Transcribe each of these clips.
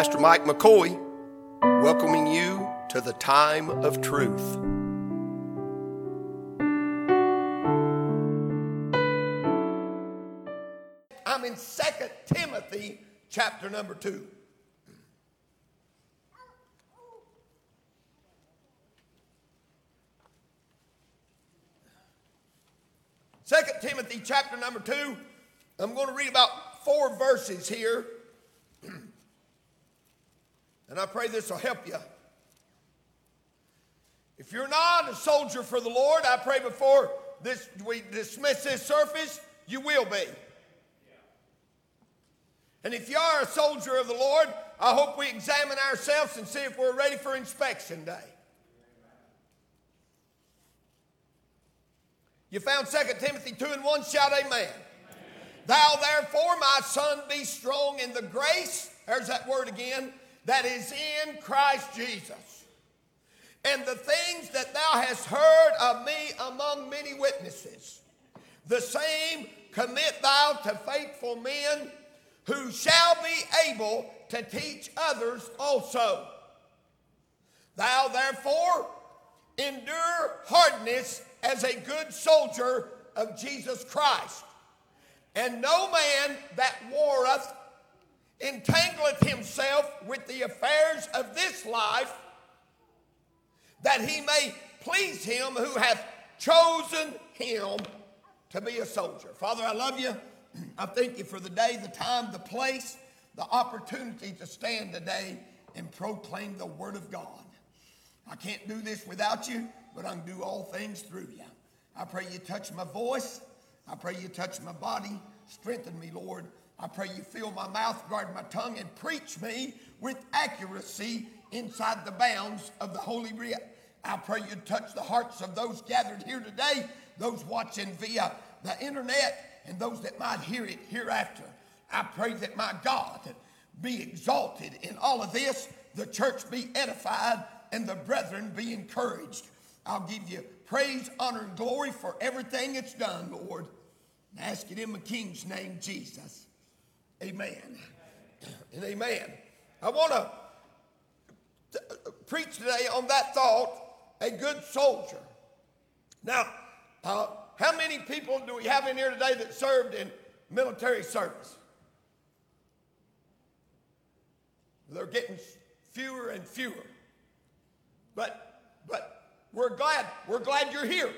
Pastor Mike McCoy, welcoming you to the time of truth. I'm in 2 Timothy chapter number 2. Second Timothy chapter number 2. I'm going to read about four verses here. And I pray this will help you. If you're not a soldier for the Lord, I pray before this we dismiss this surface, you will be. And if you are a soldier of the Lord, I hope we examine ourselves and see if we're ready for inspection day. You found 2 Timothy 2 and 1, shout amen. amen. Thou therefore, my son, be strong in the grace, there's that word again, that is in Christ Jesus. And the things that thou hast heard of me among many witnesses, the same commit thou to faithful men who shall be able to teach others also. Thou therefore endure hardness as a good soldier of Jesus Christ. And no man that warreth entangleth himself with the affairs of this life, that he may please him who hath chosen him to be a soldier. Father, I love you. I thank you for the day, the time, the place, the opportunity to stand today and proclaim the Word of God. I can't do this without you, but I can do all things through you. I pray you touch my voice. I pray you touch my body. Strengthen me, Lord. I pray you fill my mouth, guard my tongue, and preach me with accuracy inside the bounds of the Holy Writ. I pray you touch the hearts of those gathered here today, those watching via the internet, and those that might hear it hereafter. I pray that my God be exalted in all of this, the church be edified, and the brethren be encouraged. I'll give you praise, honor, and glory for everything it's done, Lord. I ask it in my King's name, Jesus. Amen. And amen. I want to preach today on that thought a good soldier. Now, uh, how many people do we have in here today that served in military service? They're getting fewer and fewer. But, but we're glad, we're glad you're here.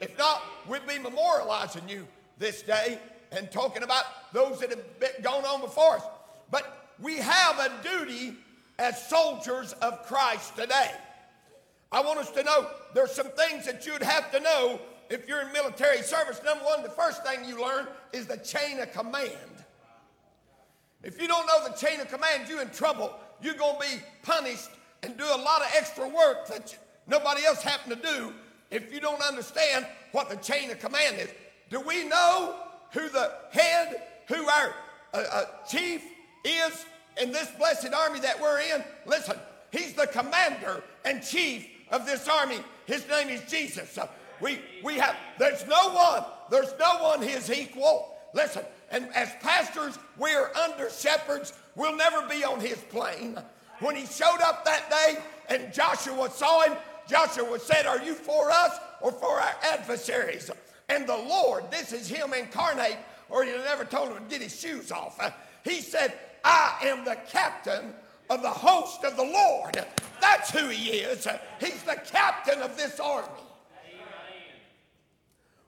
If not, we'd be memorializing you this day and talking about those that have been, gone on before us. But we have a duty as soldiers of Christ today. I want us to know there's some things that you'd have to know if you're in military service. Number one, the first thing you learn is the chain of command. If you don't know the chain of command, you're in trouble. You're going to be punished and do a lot of extra work that nobody else happened to do if you don't understand what the chain of command is. Do we know who the head, who our uh, uh, chief is in this blessed army that we're in? Listen, he's the commander and chief of this army. His name is Jesus. Uh, we, we have, there's no one, there's no one his equal. Listen, and as pastors, we are under shepherds. We'll never be on his plane. When he showed up that day and Joshua saw him, Joshua said, Are you for us or for our adversaries? And the Lord, this is him incarnate, or he never told him to get his shoes off. Uh, he said, I am the captain of the host of the Lord. That's who he is. Uh, he's the captain of this army.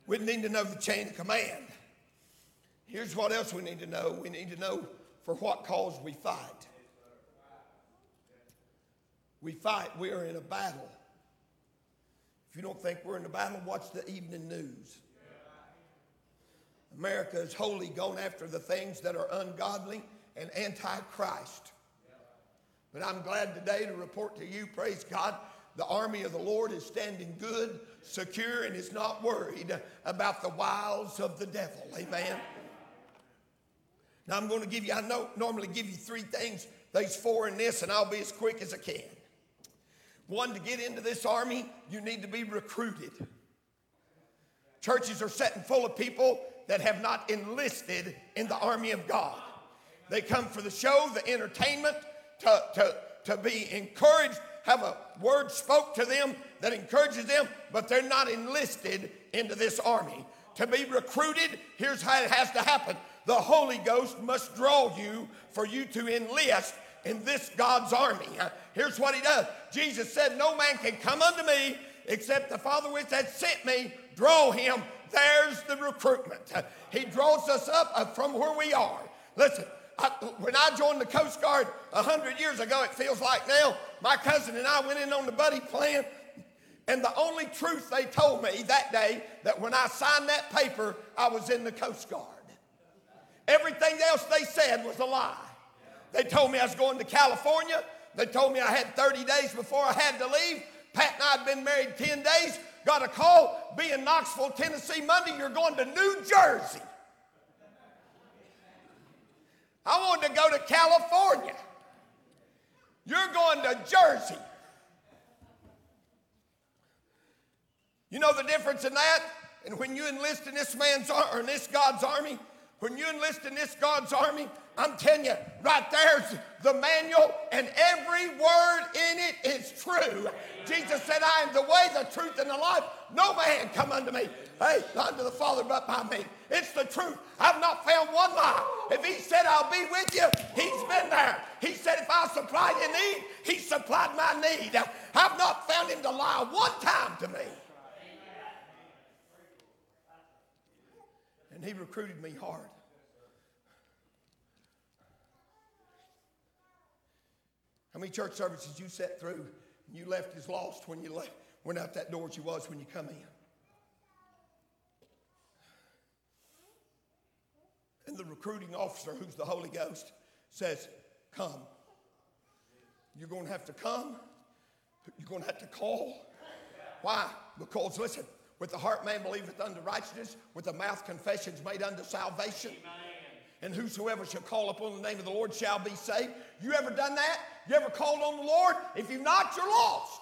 We need to know the chain of command. Here's what else we need to know we need to know for what cause we fight. We fight, we are in a battle. If you don't think we're in a battle, watch the evening news. America is wholly gone after the things that are ungodly and anti-Christ. But I'm glad today to report to you, praise God, the army of the Lord is standing good, secure, and is not worried about the wiles of the devil. Amen. Now I'm going to give you, I know, normally give you three things. There's four in this, and I'll be as quick as I can. One, to get into this army, you need to be recruited. Churches are setting full of people that have not enlisted in the army of God. They come for the show, the entertainment, to, to, to be encouraged, have a word spoke to them that encourages them, but they're not enlisted into this army. To be recruited, here's how it has to happen the Holy Ghost must draw you for you to enlist in this God's army. Here's what he does Jesus said, No man can come unto me except the Father which had sent me draw him. There's the recruitment. He draws us up uh, from where we are. Listen, I, when I joined the Coast Guard 100 years ago, it feels like now, my cousin and I went in on the buddy plan, and the only truth they told me that day that when I signed that paper, I was in the Coast Guard. Everything else they said was a lie. They told me I was going to California. They told me I had 30 days before I had to leave. Pat and I had been married 10 days. Got a call, be in Knoxville, Tennessee Monday. You're going to New Jersey. I wanted to go to California. You're going to Jersey. You know the difference in that? And when you enlist in this man's or in this God's army, when you enlist in this God's army, I'm telling you, right there's the manual, and every word in it is true. Jesus said, I am the way, the truth, and the life. No man come unto me. Hey, unto the Father but by me. It's the truth. I've not found one lie. If he said I'll be with you, he's been there. He said if I supply your need, he supplied my need. I've not found him to lie one time to me. And he recruited me hard. How many church services you sat through and you left as lost when you left, went out that door as you was when you come in? And the recruiting officer, who's the Holy Ghost, says, Come. You're going to have to come. You're going to have to call. Why? Because, listen, with the heart man believeth unto righteousness, with the mouth confessions made unto salvation. Amen. And whosoever shall call upon the name of the Lord shall be saved. You ever done that? You ever called on the Lord? If you've not, you're lost.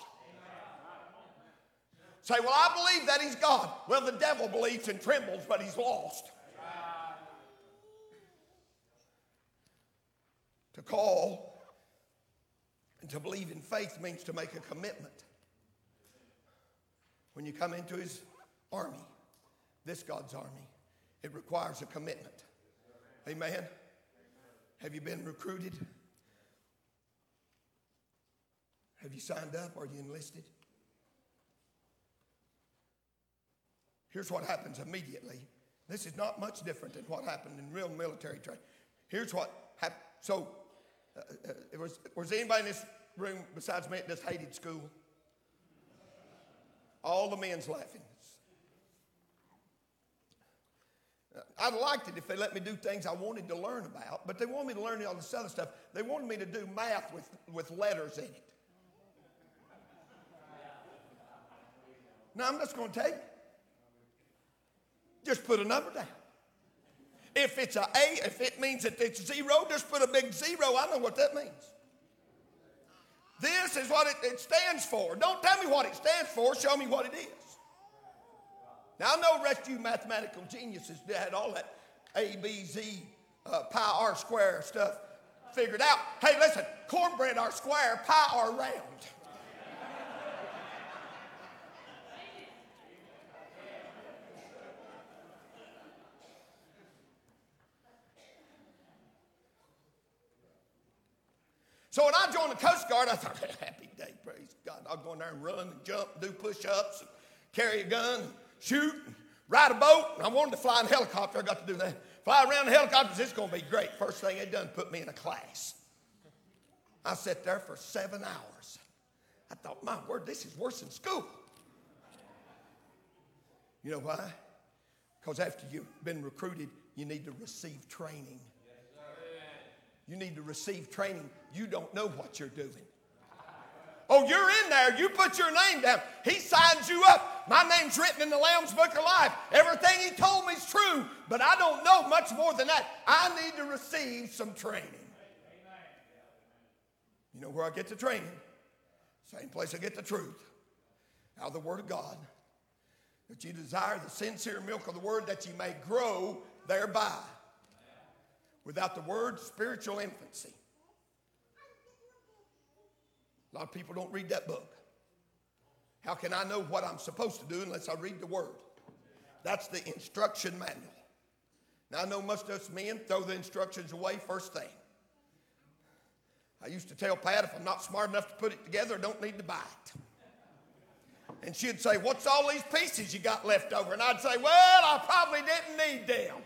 Say, well, I believe that he's God. Well, the devil believes and trembles, but he's lost. To call and to believe in faith means to make a commitment. When you come into his army, this God's army, it requires a commitment. Amen. Have you been recruited? Have you signed up? Are you enlisted? Here's what happens immediately. This is not much different than what happened in real military training. Here's what happened. So, uh, uh, was, was anybody in this room besides me that just hated school? All the men's laughing. I'd liked it if they let me do things I wanted to learn about, but they wanted me to learn all this other stuff. They wanted me to do math with, with letters in it. Now, I'm just going to tell you just put a number down. If it's a A, if it means that it's zero, just put a big zero. I know what that means. This is what it, it stands for. Don't tell me what it stands for, show me what it is. Now, I know rest of you mathematical geniuses had all that A, B, Z, uh, pi r square stuff figured out. Hey, listen, cornbread R square, pi R round. So when I joined the Coast Guard, I thought, happy day, praise God. I'll go in there and run and jump, do push ups, carry a gun shoot, ride a boat. I wanted to fly in a helicopter. I got to do that. Fly around in helicopters, it's going to be great. First thing they done, put me in a class. I sat there for seven hours. I thought, my word, this is worse than school. You know why? Because after you've been recruited, you need to receive training. You need to receive training. You don't know what you're doing. Oh, you're in there. You put your name down. He signs you up. My name's written in the Lamb's Book of Life. Everything he told me is true, but I don't know much more than that. I need to receive some training. You know where I get the training? Same place I get the truth. Out of the Word of God. That you desire the sincere milk of the Word that you may grow thereby. Without the Word, spiritual infancy. A lot of people don't read that book. How can I know what I'm supposed to do unless I read the Word? That's the instruction manual. Now, I know most of us men throw the instructions away first thing. I used to tell Pat if I'm not smart enough to put it together, I don't need to buy it. And she'd say, What's all these pieces you got left over? And I'd say, Well, I probably didn't need them.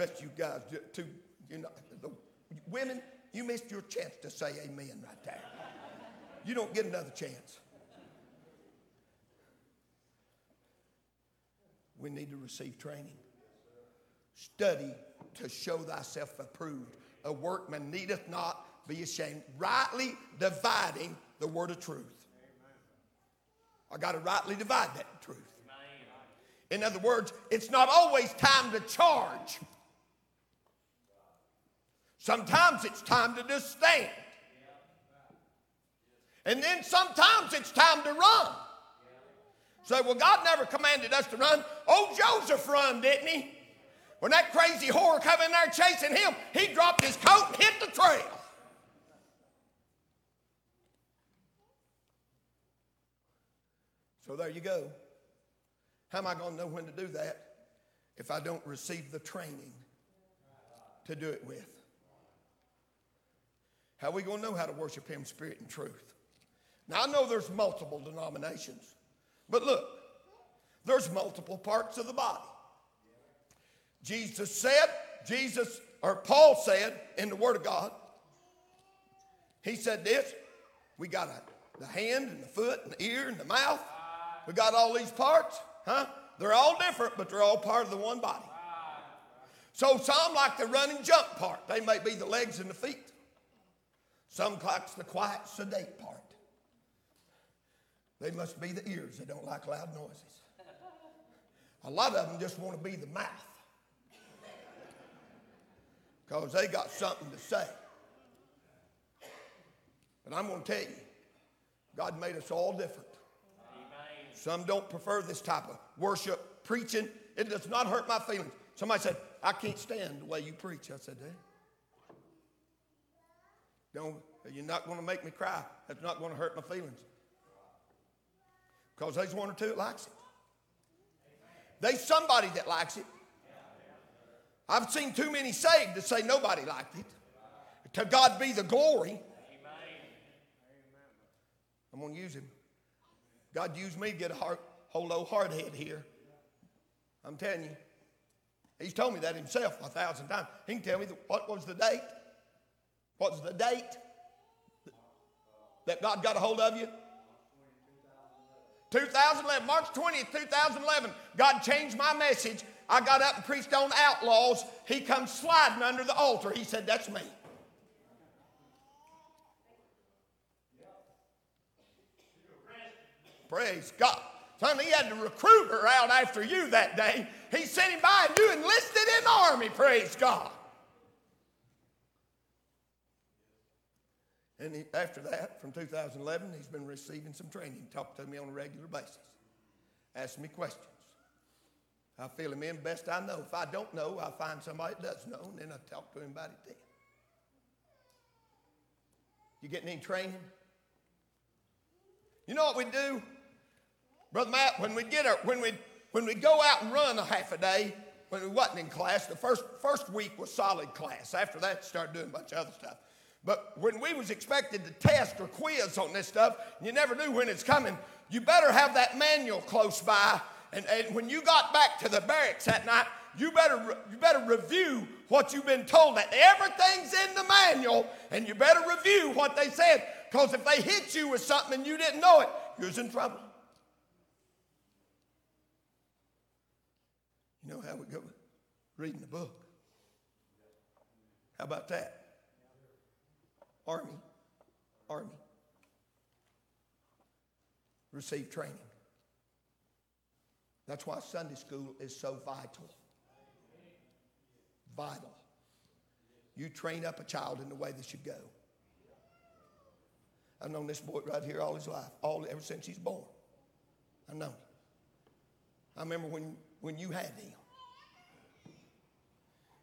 Rest of you guys, too, you know, women, you missed your chance to say amen right there. You don't get another chance. We need to receive training. Study to show thyself approved. A workman needeth not be ashamed, rightly dividing the word of truth. I got to rightly divide that truth. In other words, it's not always time to charge. Sometimes it's time to just stand. And then sometimes it's time to run. Say, well, God never commanded us to run. Old Joseph run, didn't he? When that crazy whore come in there chasing him, he dropped his coat and hit the trail. So there you go. How am I going to know when to do that if I don't receive the training to do it with? How are we going to know how to worship Him spirit and truth? Now, I know there's multiple denominations, but look, there's multiple parts of the body. Jesus said, Jesus, or Paul said in the Word of God, he said this we got a, the hand and the foot and the ear and the mouth. We got all these parts, huh? They're all different, but they're all part of the one body. So some like the run and jump part. They may be the legs and the feet. Some likes the quiet, sedate part. They must be the ears. that don't like loud noises. A lot of them just want to be the mouth because they got something to say. But I'm going to tell you, God made us all different. Some don't prefer this type of worship, preaching. It does not hurt my feelings. Somebody said, I can't stand the way you preach. I said, hey. Don't, you're not going to make me cry. That's not going to hurt my feelings. Because there's one or two that likes it. There's somebody that likes it. I've seen too many saved to say nobody liked it. To God be the glory. I'm going to use him. God used me to get a heart, whole old hard head here. I'm telling you. He's told me that himself a thousand times. He can tell me what was the date. What was the date that God got a hold of you? 2011, March 20th, 2011. God changed my message. I got up and preached on outlaws. He comes sliding under the altar. He said, That's me. Praise God. Son, he had the recruiter out after you that day. He sent him by and you enlisted in the army. Praise God. And he, after that, from 2011, he's been receiving some training, talked to me on a regular basis, asked me questions. I fill him in best I know. If I don't know, I'll find somebody that does know, and then I talk to him about it then. You getting any training? You know what we do? Brother Matt, when we get our, when we when we go out and run a half a day, when we wasn't in class, the first first week was solid class. After that, started doing a bunch of other stuff. But when we was expected to test or quiz on this stuff, you never knew when it's coming. You better have that manual close by. And, and when you got back to the barracks that night, you better, you better review what you've been told. That everything's in the manual, and you better review what they said. Because if they hit you with something and you didn't know it, you was in trouble. You know how we go reading the book. How about that? Army, Army. Receive training. That's why Sunday school is so vital. Vital. You train up a child in the way they should go. I've known this boy right here all his life, all ever since he's born. I know. Him. I remember when, when you had him.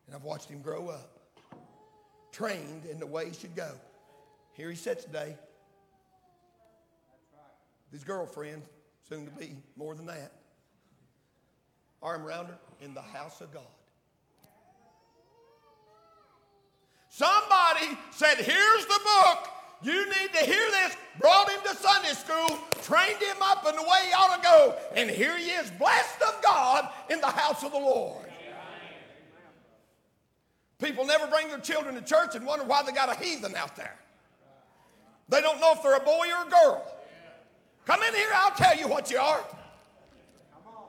And I've watched him grow up, trained in the way he should go. Here he sits today. His girlfriend, soon to be more than that. Arm around her in the house of God. Somebody said, Here's the book. You need to hear this. Brought him to Sunday school, trained him up in the way he ought to go, and here he is, blessed of God in the house of the Lord. People never bring their children to church and wonder why they got a heathen out there. They don't know if they're a boy or a girl. Come in here, I'll tell you what you are. Come on.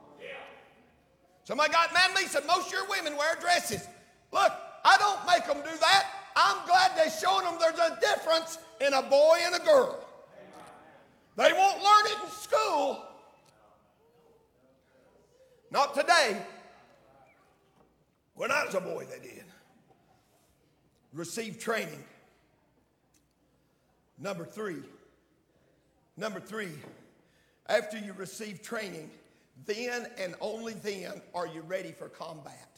Somebody got mad at me said, Most of your women wear dresses. Look, I don't make them do that. I'm glad they're showing them there's a difference in a boy and a girl. They won't learn it in school. Not today. When I was a boy, they did. Receive training. Number three. Number three, after you receive training, then and only then are you ready for combat.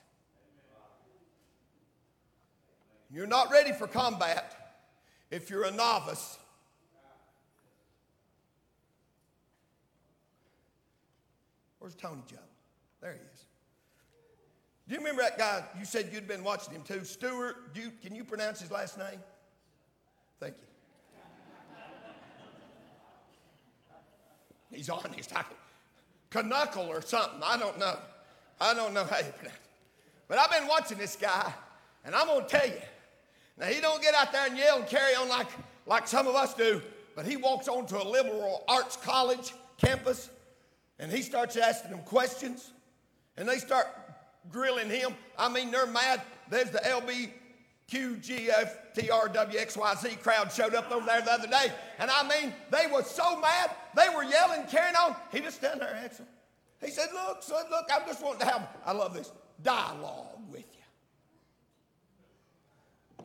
You're not ready for combat if you're a novice. Where's Tony Joe? There he is. Do you remember that guy? You said you'd been watching him too. Stewart, you, can you pronounce his last name? Thank you. He's honest. I can, Knuckle or something. I don't know. I don't know how you pronounce it. But I've been watching this guy, and I'm going to tell you. Now, he don't get out there and yell and carry on like, like some of us do, but he walks onto a liberal arts college campus, and he starts asking them questions, and they start grilling him. I mean, they're mad. There's the LB QGFTRWXYZ crowd showed up over there the other day. And I mean, they were so mad, they were yelling, carrying on. He just stood there answering. He said, Look, son, look, I'm just wanting to have, I love this, dialogue with you.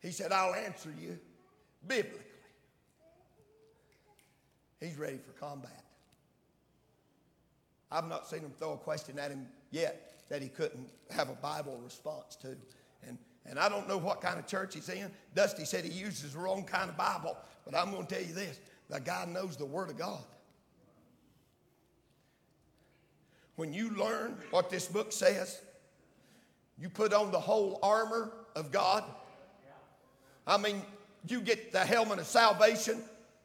He said, I'll answer you biblically. He's ready for combat. I've not seen him throw a question at him yet that he couldn't have a Bible response to. And, and I don't know what kind of church he's in. Dusty said he uses the wrong kind of Bible, but I'm going to tell you this the guy knows the Word of God. When you learn what this book says, you put on the whole armor of God. I mean, you get the helmet of salvation,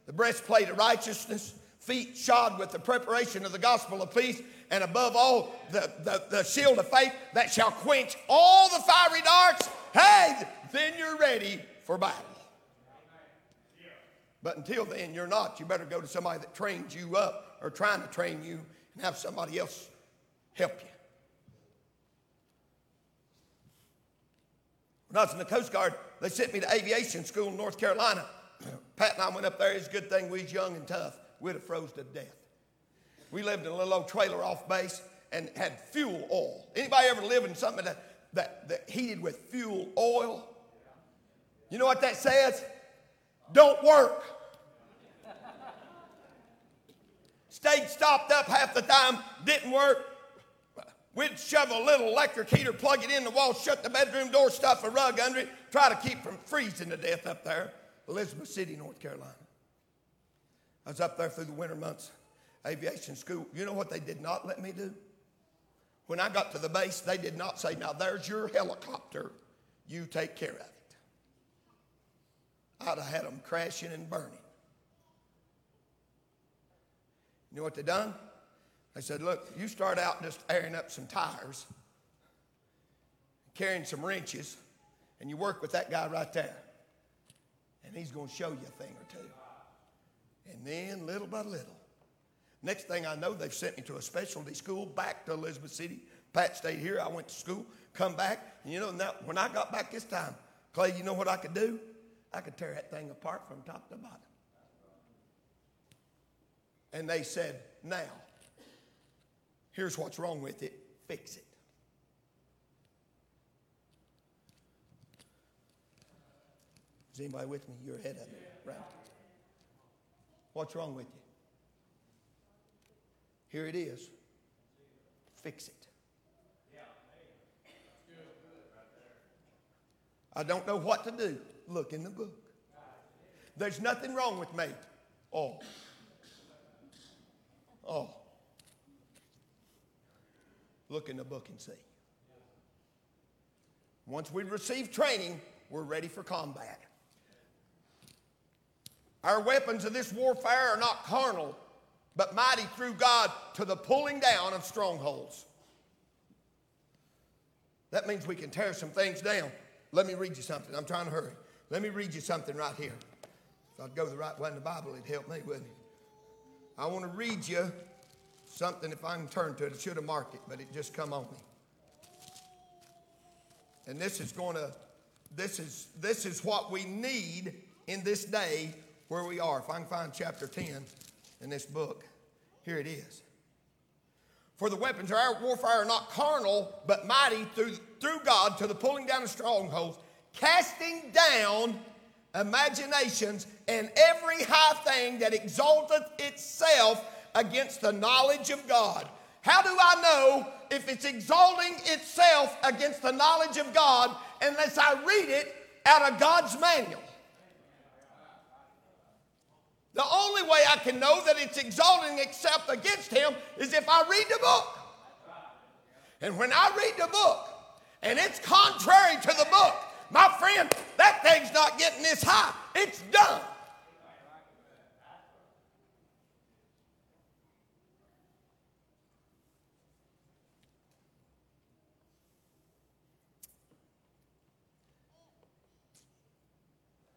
the breastplate of righteousness, feet shod with the preparation of the gospel of peace, and above all, the, the, the shield of faith that shall quench all the fiery darts. Hey, then you're ready for battle. But until then, you're not. You better go to somebody that trains you up or trying to train you and have somebody else help you. When I was in the Coast Guard, they sent me to aviation school in North Carolina. Pat and I went up there. It's a good thing we was young and tough. We'd have froze to death. We lived in a little old trailer off base and had fuel oil. Anybody ever live in something that, that, that heated with fuel oil? You know what that says? Don't work. Stayed stopped up half the time, didn't work. We'd shove a little electric heater, plug it in the wall, shut the bedroom door, stuff a rug under it, try to keep from freezing to death up there. Elizabeth City, North Carolina. I was up there through the winter months aviation school, you know what they did not let me do? When I got to the base, they did not say, Now there's your helicopter, you take care of it. I'd have had them crashing and burning. You know what they done? They said, Look, you start out just airing up some tires, carrying some wrenches, and you work with that guy right there. And he's going to show you a thing or two. And then, little by little, Next thing I know, they've sent me to a specialty school back to Elizabeth City. Pat stayed here. I went to school, come back. And you know, now, when I got back this time, Clay, you know what I could do? I could tear that thing apart from top to bottom. And they said, now, here's what's wrong with it fix it. Is anybody with me? You're ahead of me, right? What's wrong with you? Here it is. Fix it. I don't know what to do. Look in the book. There's nothing wrong with me. Oh. Oh. Look in the book and see. Once we receive training, we're ready for combat. Our weapons of this warfare are not carnal, but mighty through God to the pulling down of strongholds. That means we can tear some things down. Let me read you something. I'm trying to hurry. Let me read you something right here. If I'd go the right way in the Bible, it'd help me, wouldn't it? I want to read you something, if I can turn to it. I should have marked it, but it just come on me. And this is going to, this is, this is what we need in this day where we are. If I can find chapter 10 in this book, here it is. For the weapons of our warfare are not carnal, but mighty through, through God to the pulling down of strongholds, casting down imaginations and every high thing that exalteth itself against the knowledge of God. How do I know if it's exalting itself against the knowledge of God unless I read it out of God's manual? The only way I can know that it's exalting itself against Him is if I read the book. And when I read the book and it's contrary to the book, my friend, that thing's not getting this high. It's done.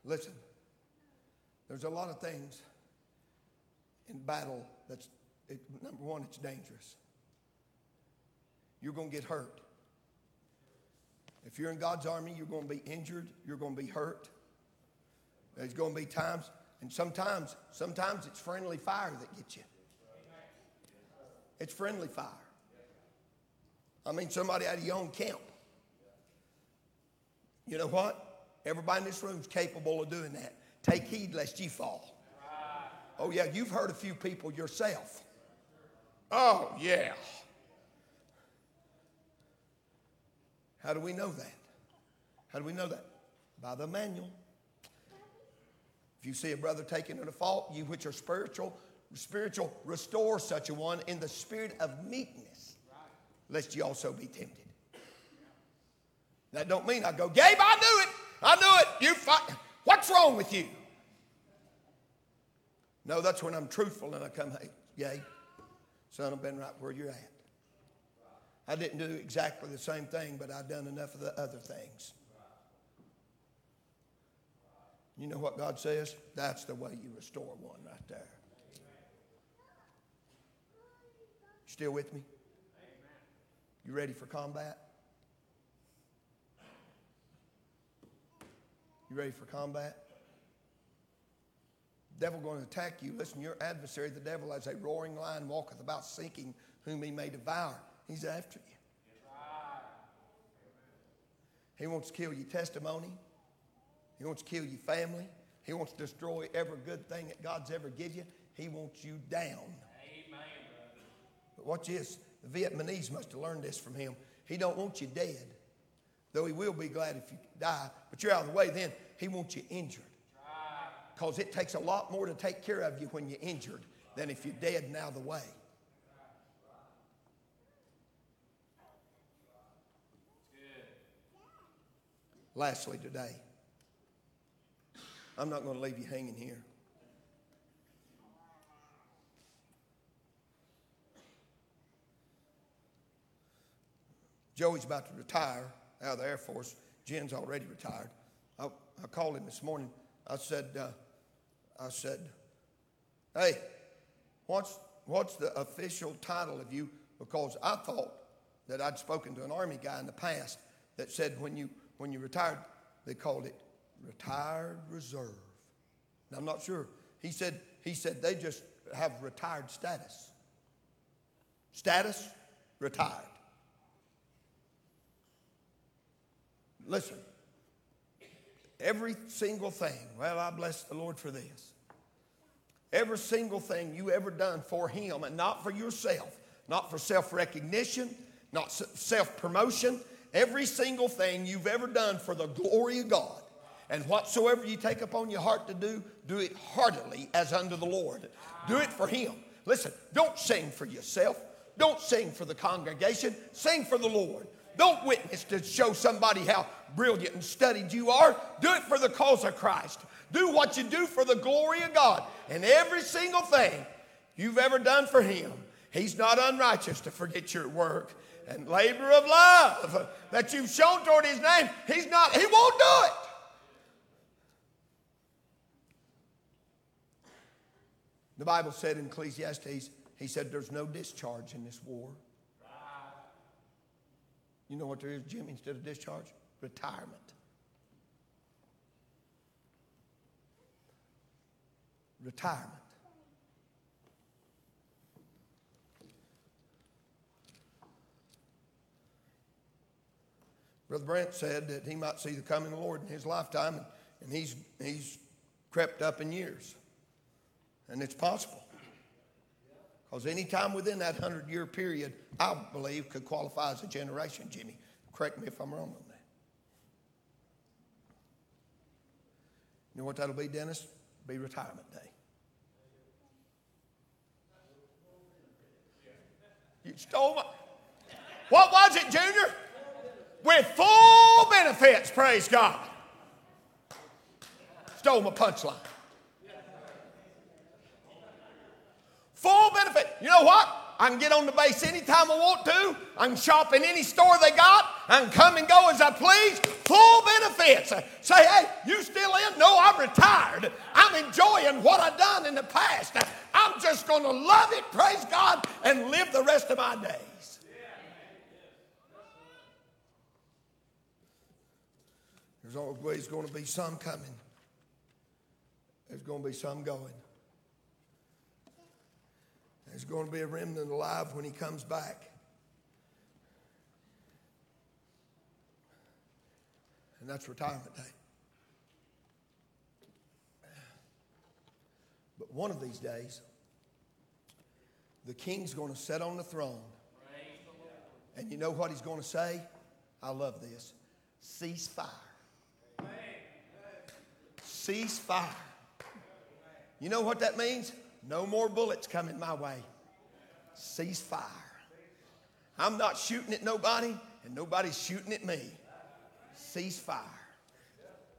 Listen, there's a lot of things in battle that's, it, number one, it's dangerous. You're going to get hurt. If you're in God's army, you're going to be injured, you're going to be hurt. There's going to be times, and sometimes, sometimes it's friendly fire that gets you. It's friendly fire. I mean, somebody out of your own camp. You know what? Everybody in this room is capable of doing that. Take heed lest ye fall. Oh, yeah, you've heard a few people yourself. Oh, yeah. How do we know that? How do we know that? By the manual. If you see a brother taken taking a fault, you which are spiritual, spiritual, restore such a one in the spirit of meekness, lest you also be tempted. That don't mean I go, Gabe, I knew it. I knew it. You fight. What's wrong with you? No, that's when I'm truthful and I come, hey, Gabe, son, I've been right where you're at. I didn't do exactly the same thing, but I've done enough of the other things. You know what God says? That's the way you restore one right there. Still with me? You ready for combat? You ready for combat? devil going to attack you. Listen, your adversary, the devil, as a roaring lion, walketh about seeking whom he may devour. He's after you. He wants to kill your testimony. He wants to kill your family. He wants to destroy every good thing that God's ever give you. He wants you down. But watch this. The Vietnamese must have learned this from him. He don't want you dead, though he will be glad if you die. But you're out of the way then. He wants you injured. Because it takes a lot more to take care of you when you're injured than if you're dead and out of the way. Lastly, today, I'm not going to leave you hanging here. Joey's about to retire out of the Air Force. Jen's already retired. I, called him this morning. I said, uh, I said, hey, what's, what's the official title of you? Because I thought that I'd spoken to an Army guy in the past that said when you when you retired, they called it retired reserve. Now, I'm not sure. He said, he said they just have retired status. Status, retired. Listen, every single thing, well, I bless the Lord for this. Every single thing you ever done for Him and not for yourself, not for self recognition, not self promotion, every single thing you've ever done for the glory of God. And whatsoever you take upon your heart to do, do it heartily as unto the Lord. Do it for Him. Listen, don't sing for yourself. Don't sing for the congregation. Sing for the Lord. Don't witness to show somebody how brilliant and studied you are. Do it for the cause of Christ. Do what you do for the glory of God. And every single thing you've ever done for Him, He's not unrighteous to forget your work and labor of love that you've shown toward His name. He's not, He won't do it. The Bible said in Ecclesiastes, He said, There's no discharge in this war. You know what there is, Jimmy, instead of discharge? Retirement. Retirement. Brother Brent said that he might see the coming of the Lord in his lifetime, and he's, he's crept up in years. And it's possible. Because any time within that 100 year period, I believe, could qualify as a generation, Jimmy. Correct me if I'm wrong on that. You know what that'll be, Dennis? Be retirement day. You stole my. What was it, Junior? With full benefits, praise God. Stole my punchline. Full benefit. You know what? I can get on the base anytime I want to. I can shop in any store they got. I can come and go as I please. Full benefits. Say, hey, you still in? No, I'm retired. I'm enjoying what I've done in the past. I'm just going to love it, praise God, and live the rest of my days. There's always going to be some coming. There's going to be some going. There's going to be a remnant alive when he comes back. And that's retirement day. But one of these days, the king's going to sit on the throne. And you know what he's going to say? I love this. Cease fire. Cease fire. You know what that means? No more bullets coming my way. Cease fire. I'm not shooting at nobody, and nobody's shooting at me. Cease fire.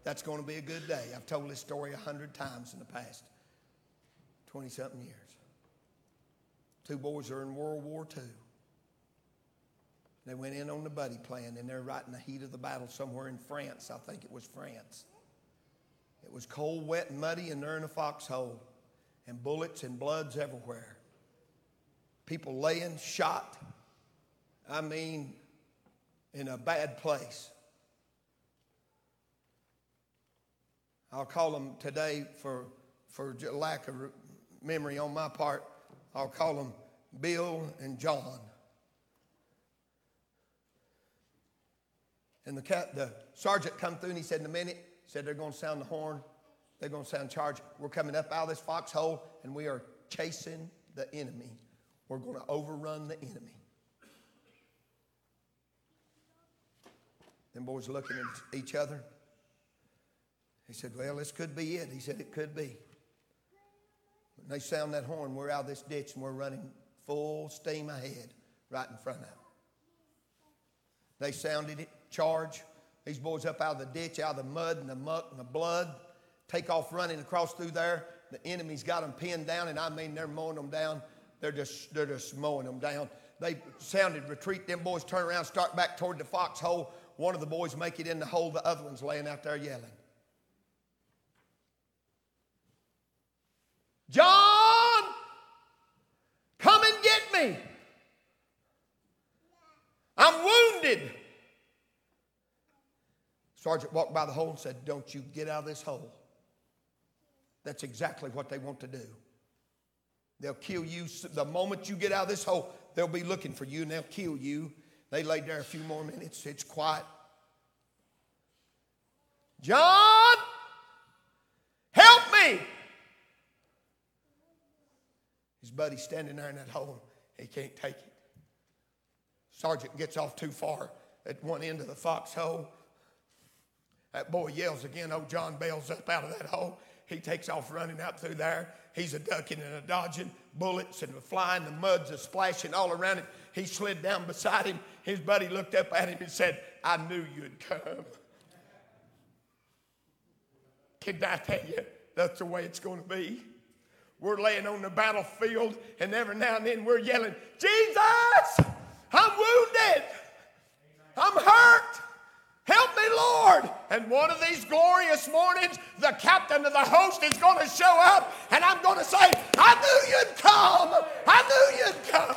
That's going to be a good day. I've told this story a hundred times in the past 20 something years. Two boys are in World War II. They went in on the buddy plan, and they're right in the heat of the battle somewhere in France. I think it was France. It was cold, wet, and muddy, and they're in a foxhole and bullets and bloods everywhere. People laying shot. I mean, in a bad place. I'll call them today for, for lack of memory on my part, I'll call them Bill and John. And the, the sergeant come through and he said, in a minute, said they're going to sound the horn. They're going to sound charge. We're coming up out of this foxhole and we are chasing the enemy. We're going to overrun the enemy. Them boys looking at each other. He said, Well, this could be it. He said, It could be. When they sound that horn, we're out of this ditch and we're running full steam ahead right in front of them. They sounded it, charge. These boys up out of the ditch, out of the mud and the muck and the blood take off running across through there. The enemy's got them pinned down, and I mean they're mowing them down. They're just, they're just mowing them down. They sounded retreat. Them boys turn around, start back toward the foxhole. One of the boys make it in the hole. The other one's laying out there yelling. John, come and get me. I'm wounded. Sergeant walked by the hole and said, Don't you get out of this hole. That's exactly what they want to do. They'll kill you the moment you get out of this hole. They'll be looking for you and they'll kill you. They laid there a few more minutes. It's quiet. John, help me. His buddy's standing there in that hole. He can't take it. Sergeant gets off too far. at one end of the foxhole. That boy yells again. Old John bails up out of that hole. He takes off running out through there. He's a ducking and a dodging, bullets and flying, the mud's a splashing all around him. He slid down beside him. His buddy looked up at him and said, I knew you'd come. Can I tell you, that's the way it's going to be. We're laying on the battlefield, and every now and then we're yelling, Jesus, I'm wounded, I'm hurt. And one of these glorious mornings, the captain of the host is going to show up, and I'm going to say, I knew you'd come. I knew you'd come.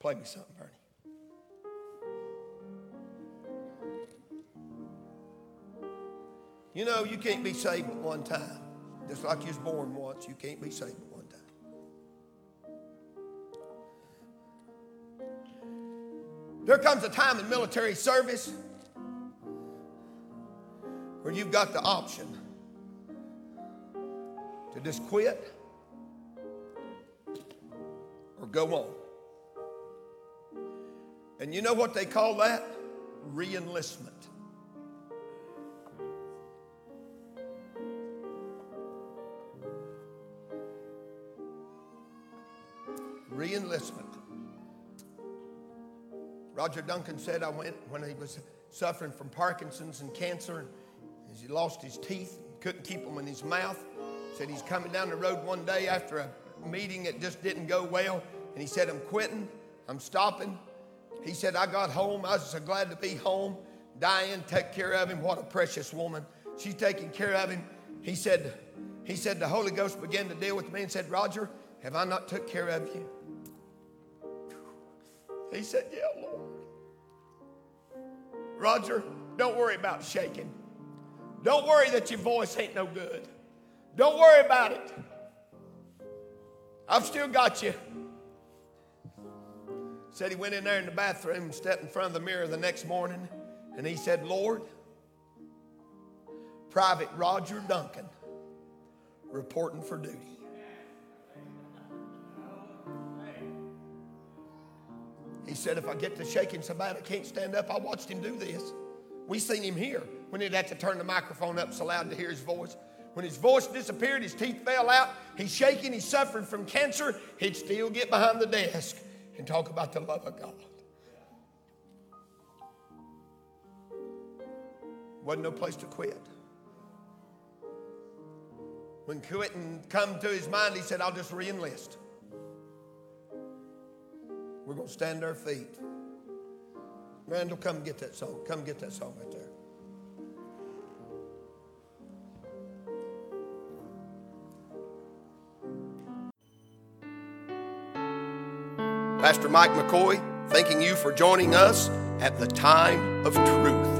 Play me something, Bernie. You know, you can't be saved at one time. Just like you was born once, you can't be saved at There comes a time in military service where you've got the option to just quit or go on. And you know what they call that? Reenlistment. Reenlistment. Roger Duncan said, I went when he was suffering from Parkinson's and cancer, he lost his teeth, couldn't keep them in his mouth. Said he's coming down the road one day after a meeting that just didn't go well, and he said, I'm quitting, I'm stopping. He said, I got home. I was so glad to be home. Diane took care of him. What a precious woman. She's taking care of him. He said, he said, the Holy Ghost began to deal with me and said, Roger, have I not took care of you? He said, Yeah, Lord. Roger, don't worry about shaking. Don't worry that your voice ain't no good. Don't worry about it. I've still got you. Said he went in there in the bathroom and stepped in front of the mirror the next morning and he said, Lord, Private Roger Duncan reporting for duty. Said, if I get to shaking so bad I can't stand up, I watched him do this. We seen him here when he'd have to turn the microphone up so loud to hear his voice. When his voice disappeared, his teeth fell out, he's shaking, he's suffering from cancer, he'd still get behind the desk and talk about the love of God. Wasn't no place to quit. When quitting come to his mind, he said, I'll just re-enlist. We're going to stand our feet. Randall, come get that song. Come get that song right there. Pastor Mike McCoy, thanking you for joining us at the time of truth.